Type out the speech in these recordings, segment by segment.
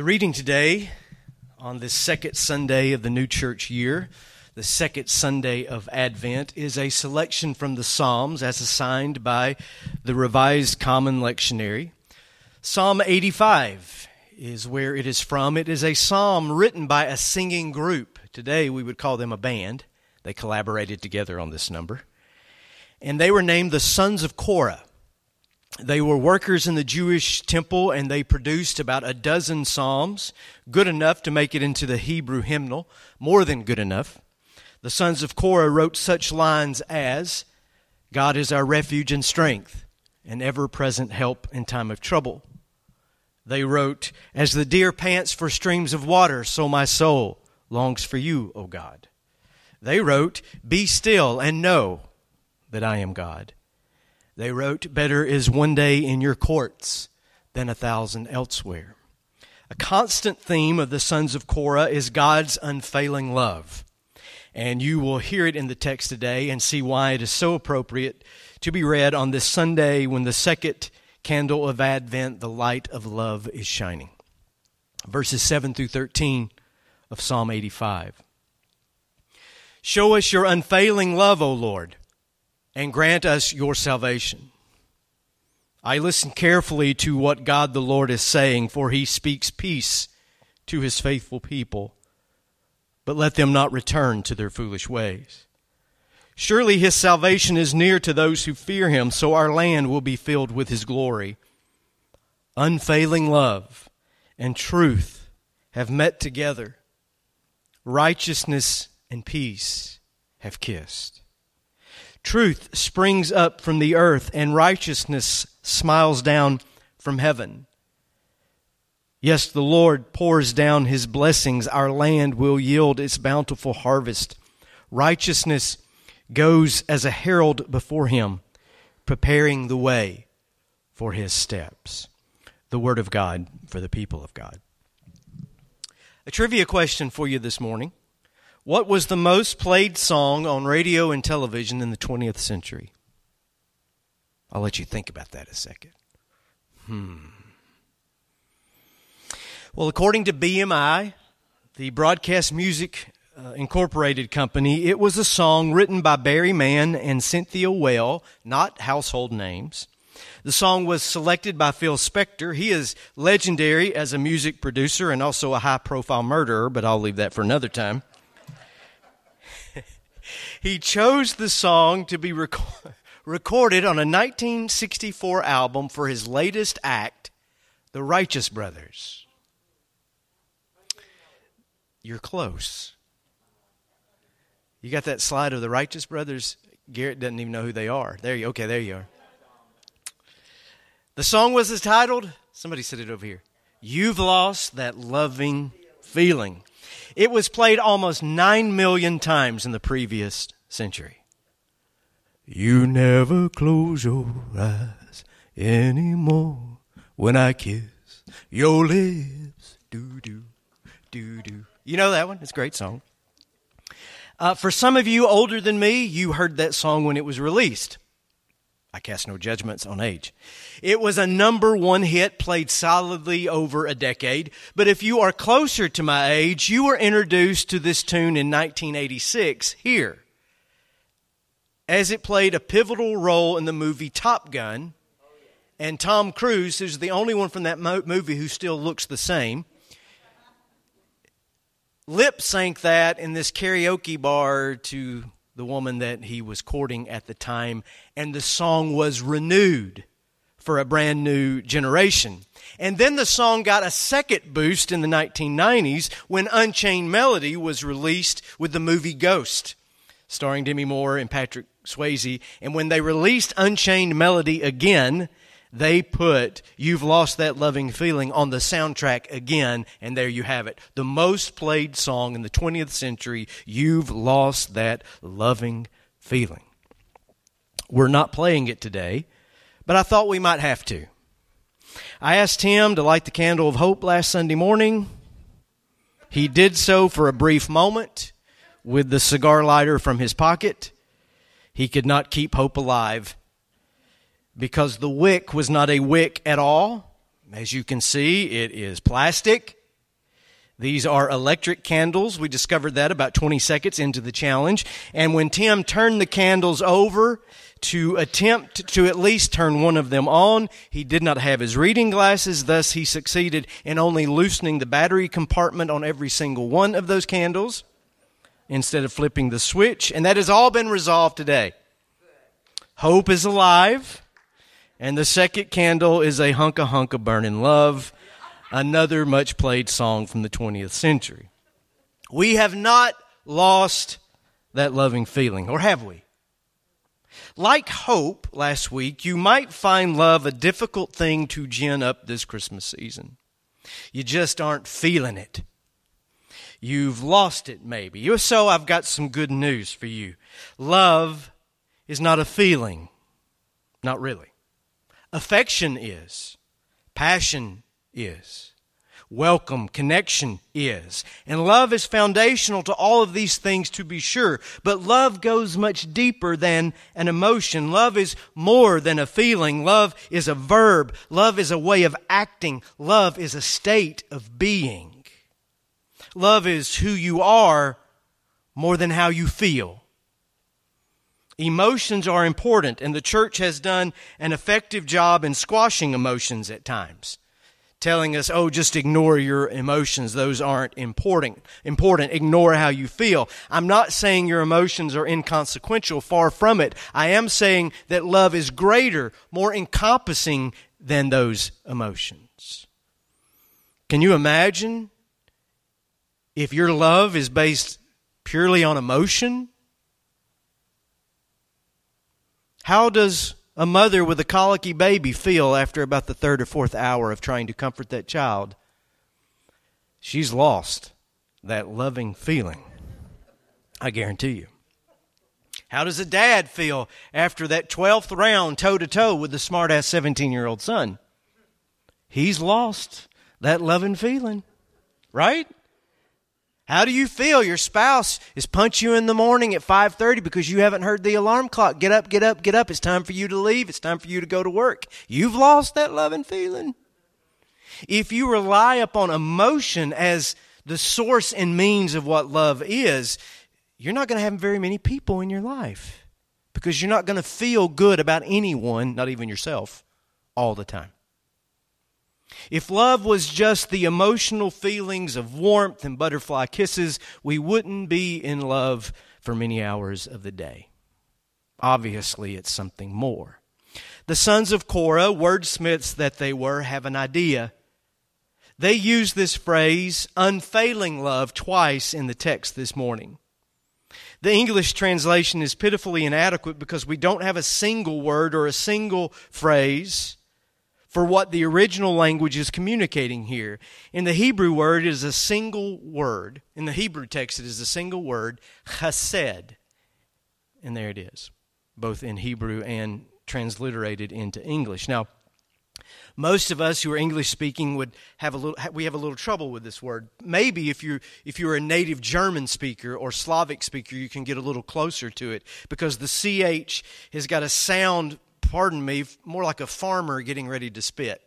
The reading today on this second Sunday of the new church year, the second Sunday of Advent, is a selection from the Psalms as assigned by the Revised Common Lectionary. Psalm 85 is where it is from. It is a psalm written by a singing group. Today we would call them a band. They collaborated together on this number. And they were named the Sons of Korah. They were workers in the Jewish temple and they produced about a dozen psalms, good enough to make it into the Hebrew hymnal, more than good enough. The sons of Korah wrote such lines as God is our refuge and strength, an ever present help in time of trouble. They wrote, As the deer pants for streams of water, so my soul longs for you, O God. They wrote, Be still and know that I am God. They wrote, Better is one day in your courts than a thousand elsewhere. A constant theme of the sons of Korah is God's unfailing love. And you will hear it in the text today and see why it is so appropriate to be read on this Sunday when the second candle of Advent, the light of love, is shining. Verses 7 through 13 of Psalm 85. Show us your unfailing love, O Lord and grant us your salvation. I listen carefully to what God the Lord is saying, for he speaks peace to his faithful people. But let them not return to their foolish ways. Surely his salvation is near to those who fear him, so our land will be filled with his glory. Unfailing love and truth have met together, righteousness and peace have kissed. Truth springs up from the earth, and righteousness smiles down from heaven. Yes, the Lord pours down his blessings. Our land will yield its bountiful harvest. Righteousness goes as a herald before him, preparing the way for his steps. The Word of God for the people of God. A trivia question for you this morning. What was the most played song on radio and television in the 20th century? I'll let you think about that a second. Hmm. Well, according to BMI, the Broadcast Music uh, Incorporated company, it was a song written by Barry Mann and Cynthia Weil, not household names. The song was selected by Phil Spector. He is legendary as a music producer and also a high profile murderer, but I'll leave that for another time he chose the song to be rec- recorded on a 1964 album for his latest act, The Righteous Brothers. You're close. You got that slide of the Righteous Brothers? Garrett doesn't even know who they are. There you okay, there you are. The song was titled, somebody said it over here. You've lost that loving feeling. It was played almost 9 million times in the previous century. You never close your eyes anymore when I kiss your lips. Do, do, do, do. You know that one? It's a great song. Uh, for some of you older than me, you heard that song when it was released. I cast no judgments on age. It was a number one hit, played solidly over a decade. But if you are closer to my age, you were introduced to this tune in 1986 here, as it played a pivotal role in the movie Top Gun. And Tom Cruise, who's the only one from that mo- movie who still looks the same, lip sync that in this karaoke bar to the woman that he was courting at the time, and the song was renewed for a brand new generation. And then the song got a second boost in the 1990s when Unchained Melody was released with the movie Ghost, starring Demi Moore and Patrick Swayze. And when they released Unchained Melody again, they put You've Lost That Loving Feeling on the soundtrack again, and there you have it. The most played song in the 20th century, You've Lost That Loving Feeling. We're not playing it today, but I thought we might have to. I asked him to light the candle of hope last Sunday morning. He did so for a brief moment with the cigar lighter from his pocket. He could not keep hope alive because the wick was not a wick at all. As you can see, it is plastic, These are electric candles. We discovered that about 20 seconds into the challenge. And when Tim turned the candles over to attempt to at least turn one of them on, he did not have his reading glasses. Thus, he succeeded in only loosening the battery compartment on every single one of those candles instead of flipping the switch. And that has all been resolved today. Hope is alive. And the second candle is a hunka hunka burning love another much played song from the 20th century. We have not lost that loving feeling, or have we? Like hope last week, you might find love a difficult thing to gin up this Christmas season. You just aren't feeling it. You've lost it, maybe. So, I've got some good news for you. Love is not a feeling. Not really. Affection is. Passion is. Welcome, connection is. And love is foundational to all of these things to be sure. But love goes much deeper than an emotion. Love is more than a feeling. Love is a verb. Love is a way of acting. Love is a state of being. Love is who you are more than how you feel. Emotions are important, and the church has done an effective job in squashing emotions at times telling us, oh, just ignore your emotions. Those aren't important. Important. Ignore how you feel. I'm not saying your emotions are inconsequential. Far from it. I am saying that love is greater, more encompassing than those emotions. Can you imagine if your love is based purely on emotion? How does a mother with a colicky baby feel after about the third or fourth hour of trying to comfort that child? She's lost that loving feeling. I guarantee you. How does a dad feel after that 12th round toe to toe with the smart ass 17 year old son? He's lost that loving feeling, right? How do you feel? Your spouse is punch you in the morning at 5:30 because you haven't heard the alarm clock. Get up, get up, get up. It's time for you to leave. It's time for you to go to work. You've lost that loving feeling. If you rely upon emotion as the source and means of what love is, you're not going to have very many people in your life because you're not going to feel good about anyone, not even yourself, all the time. If love was just the emotional feelings of warmth and butterfly kisses, we wouldn't be in love for many hours of the day. Obviously, it's something more. The sons of Korah, wordsmiths that they were, have an idea. They use this phrase, unfailing love, twice in the text this morning. The English translation is pitifully inadequate because we don't have a single word or a single phrase for what the original language is communicating here. In the Hebrew word, is a single word. In the Hebrew text, it is a single word, chesed. And there it is, both in Hebrew and transliterated into English. Now, most of us who are English speaking would have a little we have a little trouble with this word. Maybe if you're if you're a native German speaker or Slavic speaker, you can get a little closer to it because the ch has got a sound pardon me, more like a farmer getting ready to spit.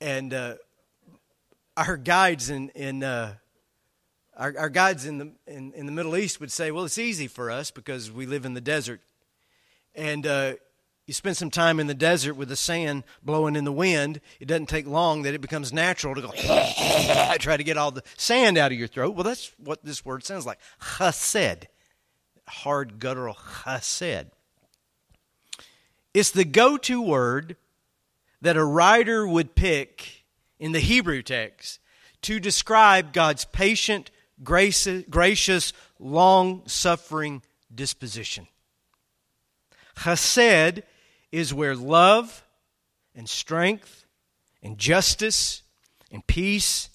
And uh, our guides in, in uh, our, our, guides in the, in, in, the Middle East would say, well, it's easy for us because we live in the desert. And uh, you spend some time in the desert with the sand blowing in the wind. It doesn't take long that it becomes natural to go, try to get all the sand out of your throat. Well, that's what this word sounds like. Chesed. Hard, guttural chesed. It's the go to word that a writer would pick in the Hebrew text to describe God's patient, gracious, long suffering disposition. Chesed is where love and strength and justice and peace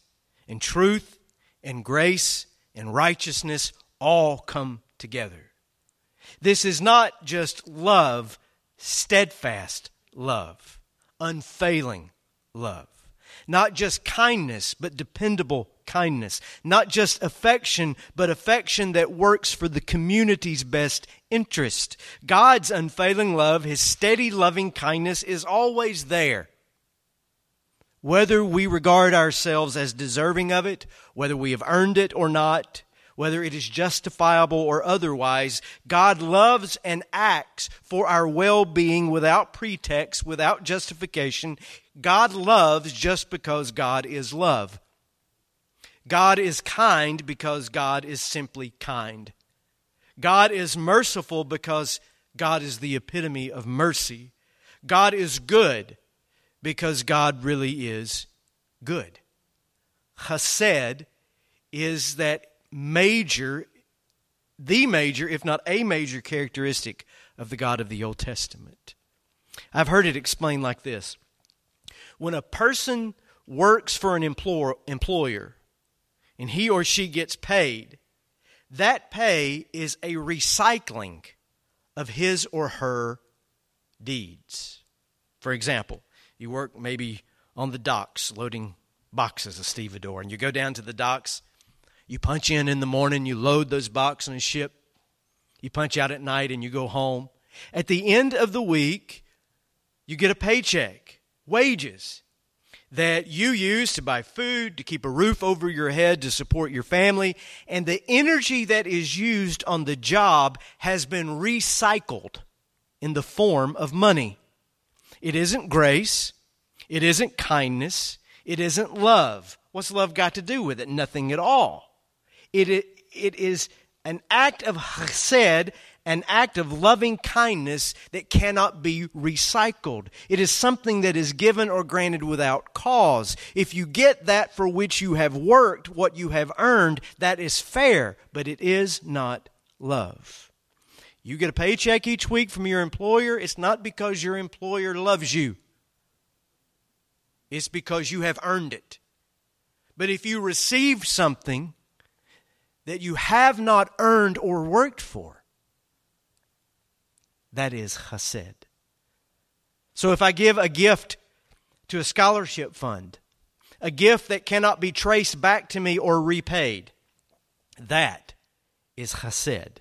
and truth and grace and righteousness all come together. This is not just love steadfast love, unfailing love. Not just kindness, but dependable kindness. Not just affection, but affection that works for the community's best interest. God's unfailing love, His steady loving kindness is always there. whether we regard ourselves as deserving of it, whether we have earned it or not, whether it is justifiable or otherwise, God loves and acts for our well being without pretext, without justification. God loves just because God is love. God is kind because God is simply kind. God is merciful because God is the epitome of mercy. God is good because God really is good. Chesed is that major, the major, if not a major characteristic of the God of the Old Testament. I've heard it explained like this When a person works for an employer and he or she gets paid, that pay is a recycling of his or her deeds. For example, you work maybe on the docks loading boxes of stevedore, and you go down to the docks you punch in in the morning, you load those boxes on a ship. You punch out at night and you go home. At the end of the week, you get a paycheck, wages that you use to buy food, to keep a roof over your head, to support your family. And the energy that is used on the job has been recycled in the form of money. It isn't grace. It isn't kindness. It isn't love. What's love got to do with it? Nothing at all. It, it is an act of chesed, an act of loving kindness that cannot be recycled. It is something that is given or granted without cause. If you get that for which you have worked, what you have earned, that is fair, but it is not love. You get a paycheck each week from your employer, it's not because your employer loves you. It's because you have earned it. But if you receive something that you have not earned or worked for. That is chesed. So if I give a gift to a scholarship fund, a gift that cannot be traced back to me or repaid, that is chesed.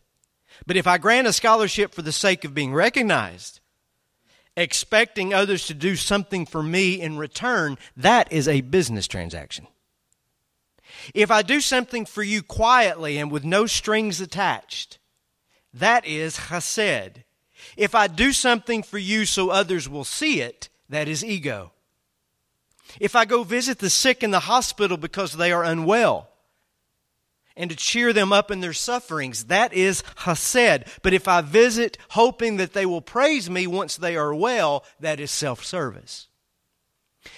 But if I grant a scholarship for the sake of being recognized, expecting others to do something for me in return, that is a business transaction. If I do something for you quietly and with no strings attached, that is chesed. If I do something for you so others will see it, that is ego. If I go visit the sick in the hospital because they are unwell and to cheer them up in their sufferings, that is chesed. But if I visit hoping that they will praise me once they are well, that is self service.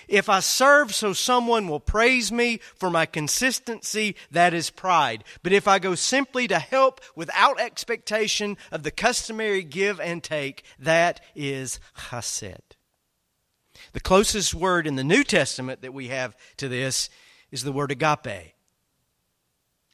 If I serve so someone will praise me for my consistency, that is pride. But if I go simply to help without expectation of the customary give and take, that is chesed. The closest word in the New Testament that we have to this is the word agape.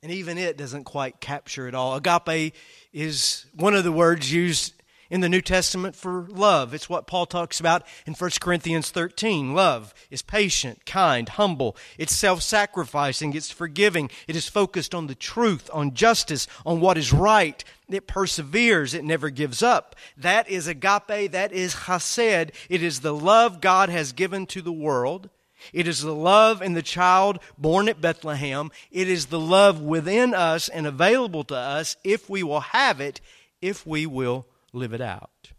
And even it doesn't quite capture it all. Agape is one of the words used in the New Testament for love. It's what Paul talks about in 1 Corinthians 13. Love is patient, kind, humble. It's self sacrificing, it's forgiving. It is focused on the truth, on justice, on what is right. It perseveres, it never gives up. That is agape, that is chesed. It is the love God has given to the world. It is the love in the child born at Bethlehem. It is the love within us and available to us if we will have it, if we will live it out.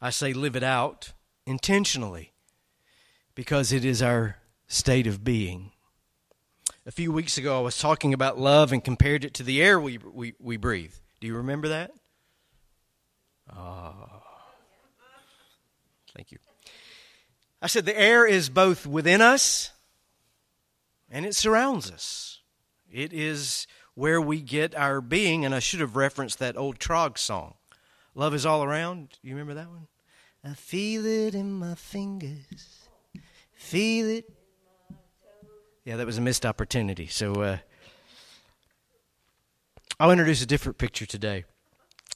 I say live it out intentionally because it is our state of being. A few weeks ago, I was talking about love and compared it to the air we, we, we breathe. Do you remember that? Oh, thank you. I said the air is both within us and it surrounds us. It is where we get our being. And I should have referenced that old Troggs song, Love is All Around. You remember that one? I feel it in my fingers, feel it. Yeah, that was a missed opportunity. So uh, I'll introduce a different picture today.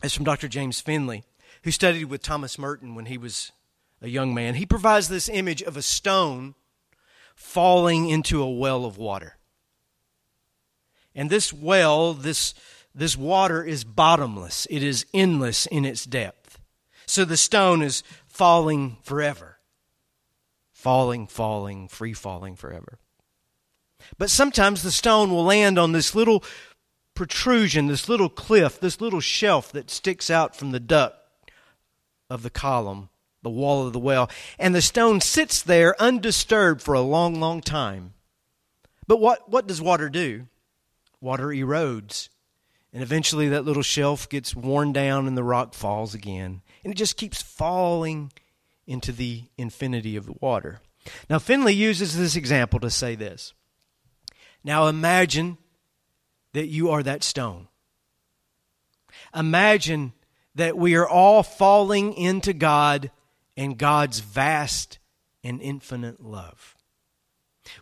It's from Dr. James Finley, who studied with Thomas Merton when he was a young man. He provides this image of a stone falling into a well of water. And this well, this, this water is bottomless, it is endless in its depth. So the stone is falling forever, falling, falling, free falling forever. But sometimes the stone will land on this little protrusion, this little cliff, this little shelf that sticks out from the duct of the column, the wall of the well, and the stone sits there undisturbed for a long, long time. But what, what does water do? Water erodes. And eventually that little shelf gets worn down and the rock falls again. And it just keeps falling into the infinity of the water. Now, Finley uses this example to say this. Now, imagine that you are that stone. Imagine that we are all falling into God and God's vast and infinite love.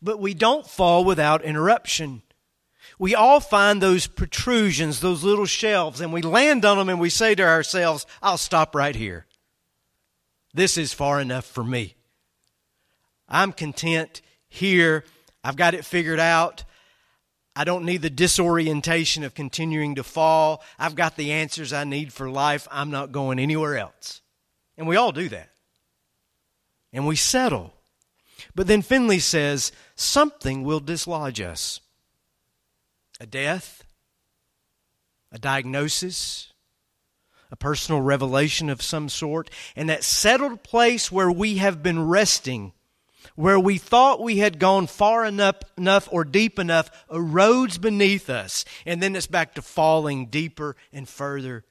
But we don't fall without interruption. We all find those protrusions, those little shelves, and we land on them and we say to ourselves, I'll stop right here. This is far enough for me. I'm content here. I've got it figured out. I don't need the disorientation of continuing to fall. I've got the answers I need for life. I'm not going anywhere else. And we all do that. And we settle. But then Finley says something will dislodge us a death, a diagnosis, a personal revelation of some sort, and that settled place where we have been resting where we thought we had gone far enough, enough or deep enough erodes beneath us. And then it's back to falling deeper and further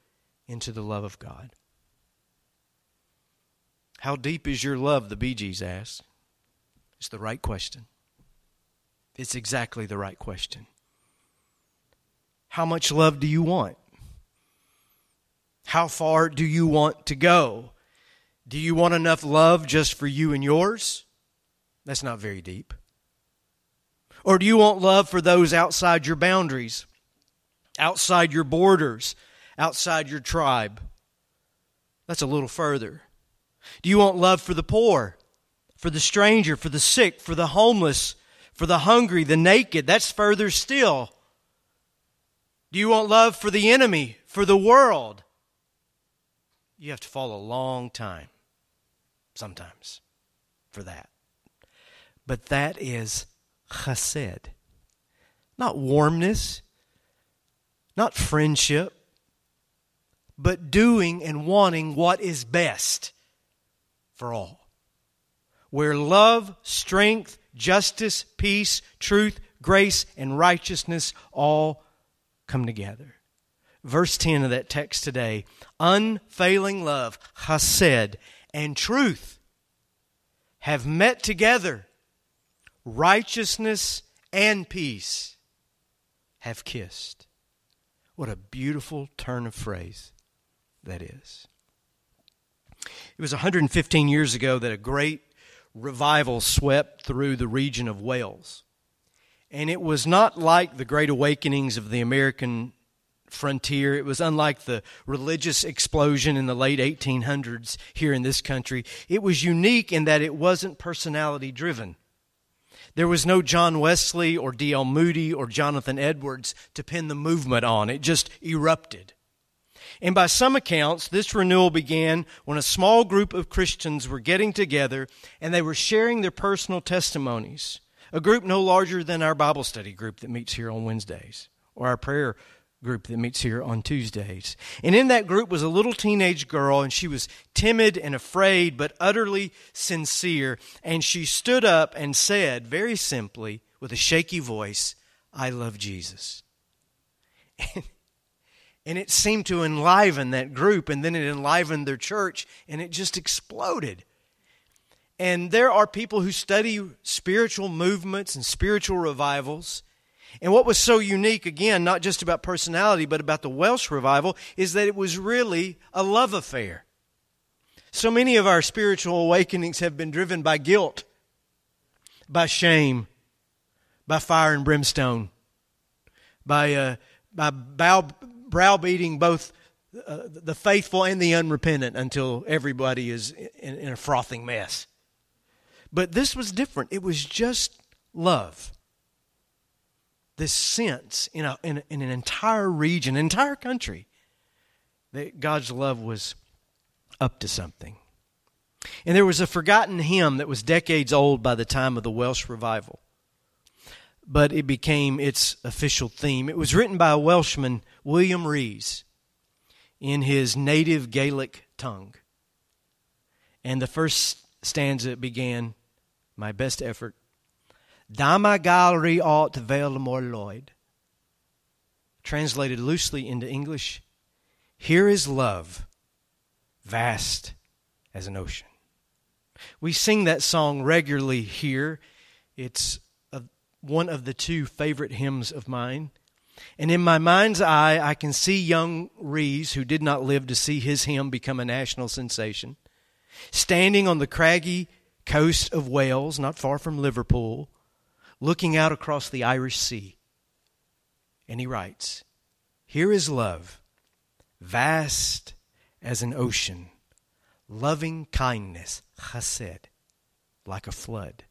into the love of God. How deep is your love? The Bee Gees. It's the right question. It's exactly the right question. How much love do you want? How far do you want to go? Do you want enough love just for you and yours? That's not very deep. Or do you want love for those outside your boundaries, outside your borders, outside your tribe? That's a little further. Do you want love for the poor, for the stranger, for the sick, for the homeless, for the hungry, the naked? That's further still. Do you want love for the enemy, for the world? You have to fall a long time sometimes for that. But that is chesed. Not warmness, not friendship, but doing and wanting what is best for all. Where love, strength, justice, peace, truth, grace, and righteousness all come together. Verse 10 of that text today unfailing love, chesed, and truth have met together righteousness and peace have kissed. What a beautiful turn of phrase that is. It was 115 years ago that a great revival swept through the region of Wales. And it was not like the great awakenings of the American frontier. It was unlike the religious explosion in the late 1800s here in this country. It was unique in that it wasn't personality driven. There was no John Wesley or D.L. Moody or Jonathan Edwards to pin the movement on. It just erupted. And by some accounts, this renewal began when a small group of Christians were getting together and they were sharing their personal testimonies. A group no larger than our Bible study group that meets here on Wednesdays or our prayer group that meets here on Tuesdays. And in that group was a little teenage girl, and she was timid and afraid, but utterly sincere. And she stood up and said, very simply, with a shaky voice, I love Jesus. And, it seemed to enliven that group, and then it enlivened their church, and it just exploded. And there are people who study spiritual movements and spiritual revivals and what was so unique, again, not just about personality, but about the Welsh revival, is that it was really a love affair. So many of our spiritual awakenings have been driven by guilt, by shame, by fire and brimstone, by, uh, by bow, browbeating both uh, the faithful and the unrepentant until everybody is in, in a frothing mess. But this was different. It was just love this sense in, a, in, in an entire region, an entire country, that God's love was up to something. And there was a forgotten hymn that was decades old by the time of the Welsh revival, but it became its official theme. It was written by a Welshman, William Rees, in his native Gaelic tongue. And the first stanza began, My best effort, Dama gallery alt vel Lloyd. Translated loosely into English, Here is love, vast as an ocean. We sing that song regularly here. It's a, one of the two favorite hymns of mine. And in my mind's eye, I can see young Rees, who did not live to see his hymn become a national sensation, standing on the craggy coast of Wales, not far from Liverpool, looking out across the Irish Sea. And he writes, Here is love, vast as an ocean, loving kindness, chesed, like a flood.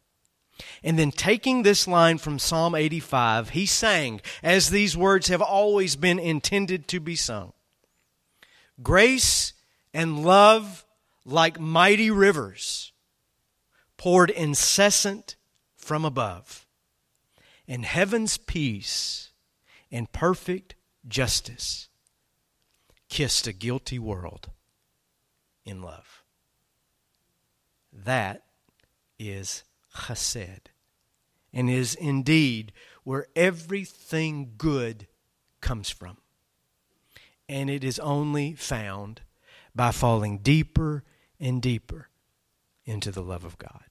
And then taking this line from Psalm 85, he sang, as these words have always been intended to be sung Grace and love, like mighty rivers, poured incessant from above, and heaven's peace and perfect justice kissed a guilty world in love. That is chesed, and is indeed where everything good comes from. And it is only found by falling deeper and deeper into the love of God.